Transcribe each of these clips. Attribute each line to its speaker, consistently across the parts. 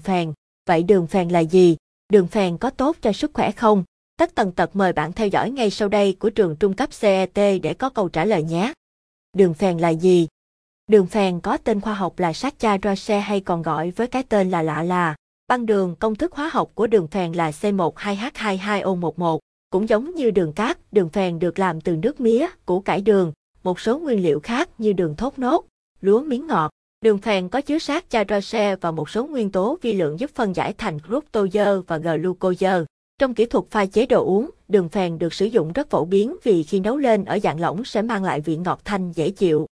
Speaker 1: phèn. Vậy đường phèn là gì? Đường phèn có tốt cho sức khỏe không? Tất tần tật mời bạn theo dõi ngay sau đây của trường trung cấp CET để có câu trả lời nhé. Đường phèn là gì? Đường phèn có tên khoa học là saccharose hay còn gọi với cái tên là lạ là băng đường. Công thức hóa học của đường phèn là C12H22O11. Cũng giống như đường cát, đường phèn được làm từ nước mía, củ cải đường, một số nguyên liệu khác như đường thốt nốt, lúa miếng ngọt. Đường phèn có chứa sát saccharose và một số nguyên tố vi lượng giúp phân giải thành fructose và glucose. Trong kỹ thuật pha chế đồ uống, đường phèn được sử dụng rất phổ biến vì khi nấu lên ở dạng lỏng sẽ mang lại vị ngọt thanh dễ chịu.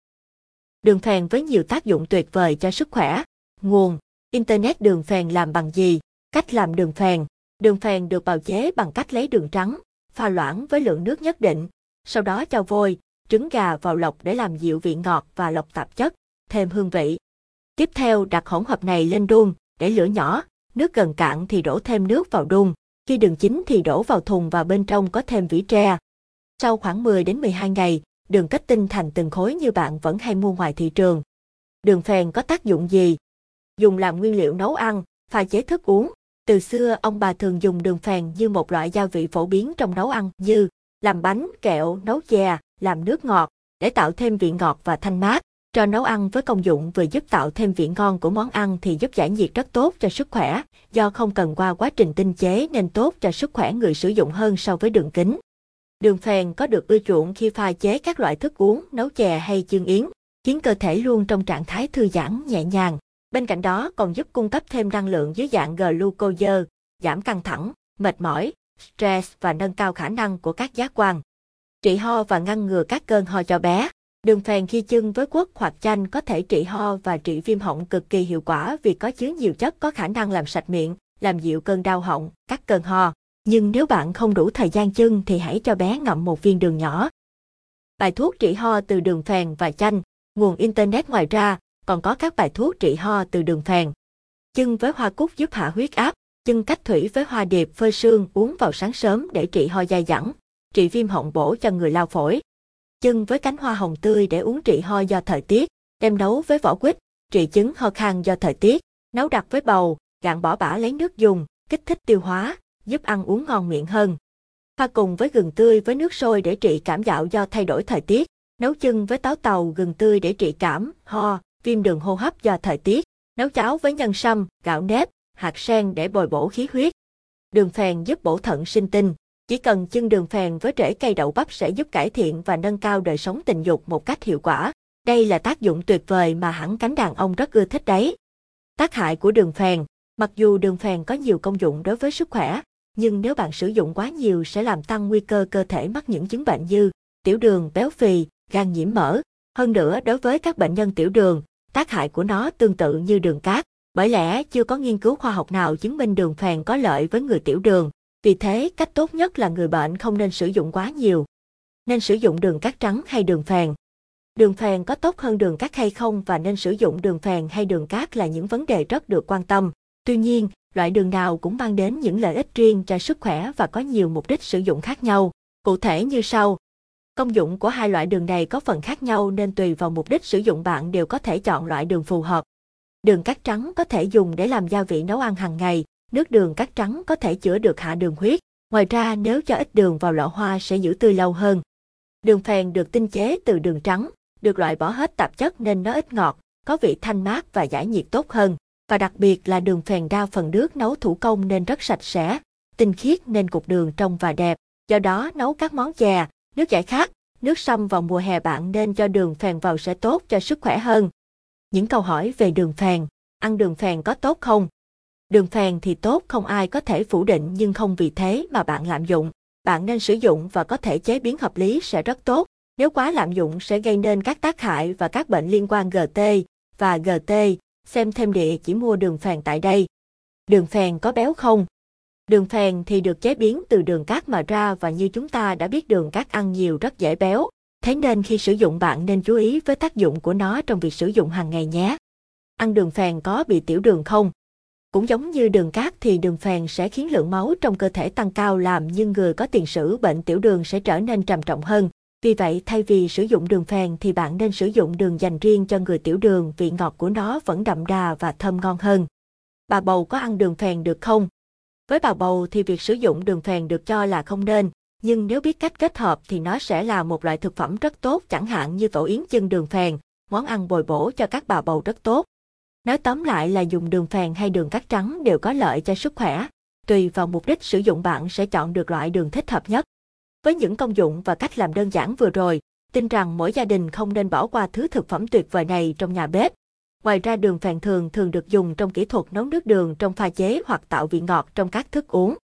Speaker 1: Đường phèn với nhiều tác dụng tuyệt vời cho sức khỏe. Nguồn Internet đường phèn làm bằng gì? Cách làm đường phèn Đường phèn được bào chế bằng cách lấy đường trắng, pha loãng với lượng nước nhất định, sau đó cho vôi, trứng gà vào lọc để làm dịu vị ngọt và lọc tạp chất, thêm hương vị. Tiếp theo đặt hỗn hợp này lên đun, để lửa nhỏ, nước gần cạn thì đổ thêm nước vào đun, khi đường chín thì đổ vào thùng và bên trong có thêm vỉ tre. Sau khoảng 10 đến 12 ngày, đường kết tinh thành từng khối như bạn vẫn hay mua ngoài thị trường. Đường phèn có tác dụng gì? Dùng làm nguyên liệu nấu ăn, pha chế thức uống. Từ xưa ông bà thường dùng đường phèn như một loại gia vị phổ biến trong nấu ăn như làm bánh, kẹo, nấu chè, làm nước ngọt, để tạo thêm vị ngọt và thanh mát. Cho nấu ăn với công dụng vừa giúp tạo thêm vị ngon của món ăn thì giúp giải nhiệt rất tốt cho sức khỏe, do không cần qua quá trình tinh chế nên tốt cho sức khỏe người sử dụng hơn so với đường kính. Đường phèn có được ưa chuộng khi pha chế các loại thức uống, nấu chè hay chương yến, khiến cơ thể luôn trong trạng thái thư giãn, nhẹ nhàng. Bên cạnh đó còn giúp cung cấp thêm năng lượng dưới dạng glucose, giảm căng thẳng, mệt mỏi, stress và nâng cao khả năng của các giác quan. Trị ho và ngăn ngừa các cơn ho cho bé. Đường phèn khi chưng với quất hoặc chanh có thể trị ho và trị viêm họng cực kỳ hiệu quả vì có chứa nhiều chất có khả năng làm sạch miệng, làm dịu cơn đau họng, cắt cơn ho. Nhưng nếu bạn không đủ thời gian chưng thì hãy cho bé ngậm một viên đường nhỏ. Bài thuốc trị ho từ đường phèn và chanh, nguồn Internet ngoài ra, còn có các bài thuốc trị ho từ đường phèn. Chưng với hoa cúc giúp hạ huyết áp, chưng cách thủy với hoa điệp phơi sương uống vào sáng sớm để trị ho dai dẳng, trị viêm họng bổ cho người lao phổi chân với cánh hoa hồng tươi để uống trị ho do thời tiết, đem nấu với vỏ quýt, trị chứng ho khan do thời tiết, nấu đặc với bầu, gạn bỏ bã lấy nước dùng, kích thích tiêu hóa, giúp ăn uống ngon miệng hơn. Pha cùng với gừng tươi với nước sôi để trị cảm dạo do thay đổi thời tiết, nấu chân với táo tàu gừng tươi để trị cảm, ho, viêm đường hô hấp do thời tiết, nấu cháo với nhân sâm, gạo nếp, hạt sen để bồi bổ khí huyết. Đường phèn giúp bổ thận sinh tinh, chỉ cần chân đường phèn với rễ cây đậu bắp sẽ giúp cải thiện và nâng cao đời sống tình dục một cách hiệu quả. Đây là tác dụng tuyệt vời mà hẳn cánh đàn ông rất ưa thích đấy. Tác hại của đường phèn Mặc dù đường phèn có nhiều công dụng đối với sức khỏe, nhưng nếu bạn sử dụng quá nhiều sẽ làm tăng nguy cơ cơ thể mắc những chứng bệnh như tiểu đường, béo phì, gan nhiễm mỡ. Hơn nữa, đối với các bệnh nhân tiểu đường, tác hại của nó tương tự như đường cát, bởi lẽ chưa có nghiên cứu khoa học nào chứng minh đường phèn có lợi với người tiểu đường. Vì thế, cách tốt nhất là người bệnh không nên sử dụng quá nhiều. Nên sử dụng đường cát trắng hay đường phèn. Đường phèn có tốt hơn đường cát hay không và nên sử dụng đường phèn hay đường cát là những vấn đề rất được quan tâm. Tuy nhiên, loại đường nào cũng mang đến những lợi ích riêng cho sức khỏe và có nhiều mục đích sử dụng khác nhau. Cụ thể như sau. Công dụng của hai loại đường này có phần khác nhau nên tùy vào mục đích sử dụng bạn đều có thể chọn loại đường phù hợp. Đường cát trắng có thể dùng để làm gia vị nấu ăn hàng ngày, nước đường cát trắng có thể chữa được hạ đường huyết. Ngoài ra nếu cho ít đường vào lọ hoa sẽ giữ tươi lâu hơn. Đường phèn được tinh chế từ đường trắng, được loại bỏ hết tạp chất nên nó ít ngọt, có vị thanh mát và giải nhiệt tốt hơn và đặc biệt là đường phèn đa phần nước nấu thủ công nên rất sạch sẽ, tinh khiết nên cục đường trong và đẹp. Do đó nấu các món chè, nước giải khát, nước sâm vào mùa hè bạn nên cho đường phèn vào sẽ tốt cho sức khỏe hơn. Những câu hỏi về đường phèn, ăn đường phèn có tốt không? Đường phèn thì tốt không ai có thể phủ định nhưng không vì thế mà bạn lạm dụng. Bạn nên sử dụng và có thể chế biến hợp lý sẽ rất tốt. Nếu quá lạm dụng sẽ gây nên các tác hại và các bệnh liên quan GT và GT, xem thêm địa chỉ mua đường phèn tại đây. Đường phèn có béo không? Đường phèn thì được chế biến từ đường cát mà ra và như chúng ta đã biết đường cát ăn nhiều rất dễ béo. Thế nên khi sử dụng bạn nên chú ý với tác dụng của nó trong việc sử dụng hàng ngày nhé. Ăn đường phèn có bị tiểu đường không? Cũng giống như đường cát thì đường phèn sẽ khiến lượng máu trong cơ thể tăng cao làm nhưng người có tiền sử bệnh tiểu đường sẽ trở nên trầm trọng hơn. Vì vậy, thay vì sử dụng đường phèn thì bạn nên sử dụng đường dành riêng cho người tiểu đường vị ngọt của nó vẫn đậm đà và thơm ngon hơn. Bà bầu có ăn đường phèn được không? Với bà bầu thì việc sử dụng đường phèn được cho là không nên, nhưng nếu biết cách kết hợp thì nó sẽ là một loại thực phẩm rất tốt chẳng hạn như tổ yến chân đường phèn, món ăn bồi bổ cho các bà bầu rất tốt. Nói tóm lại là dùng đường phèn hay đường cát trắng đều có lợi cho sức khỏe. Tùy vào mục đích sử dụng bạn sẽ chọn được loại đường thích hợp nhất. Với những công dụng và cách làm đơn giản vừa rồi, tin rằng mỗi gia đình không nên bỏ qua thứ thực phẩm tuyệt vời này trong nhà bếp. Ngoài ra đường phèn thường thường được dùng trong kỹ thuật nấu nước đường trong pha chế hoặc tạo vị ngọt trong các thức uống.